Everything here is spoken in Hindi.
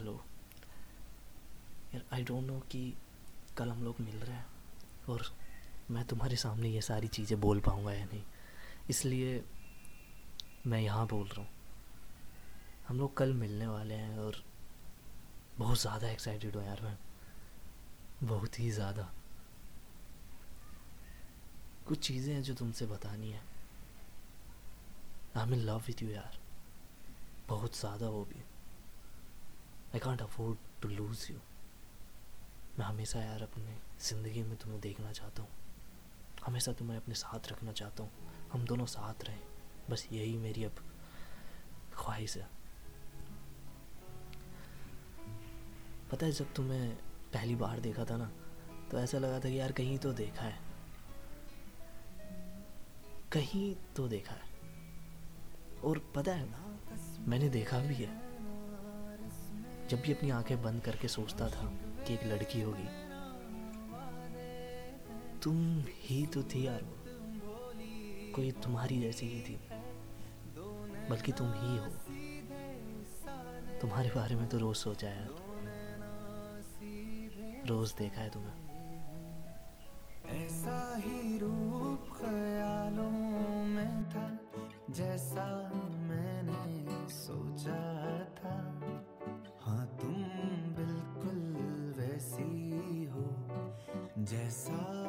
हेलो यार आई डोंट नो कि कल हम लोग मिल रहे हैं और मैं तुम्हारे सामने ये सारी चीज़ें बोल पाऊँगा या नहीं। इसलिए मैं यहाँ बोल रहा हूँ। हम लोग कल मिलने वाले हैं और बहुत ज़्यादा एक्साइटेड हूँ यार मैं। बहुत ही ज़्यादा। कुछ चीज़ें हैं जो तुमसे बतानी है। I am in love with you यार। बहुत ज़्यादा वो भी। I can't afford to lose you मैं हमेशा यार अपने ज़िंदगी में तुम्हें देखना चाहता हूँ। हमेशा तुम्हें अपने साथ रखना चाहता हूँ। हम दोनों साथ रहें। बस यही मेरी अब ख्वाहिश है। पता है, जब तुम्हें पहली बार देखा था ना तो ऐसा लगा था कि यार कहीं तो देखा है। कहीं तो देखा है। और पता है ना, मैंने देखा भी है। जब भी अपनी आँखें बंद करके सोचता था कि एक लड़की होगी। तुम ही तो थी यार वो कोई तुम्हारी जैसी ही थी, बल्कि तुम ही हो। तुम्हारे बारे में तो रोज सोचा है रोज देखा है तुम्हें। जैसा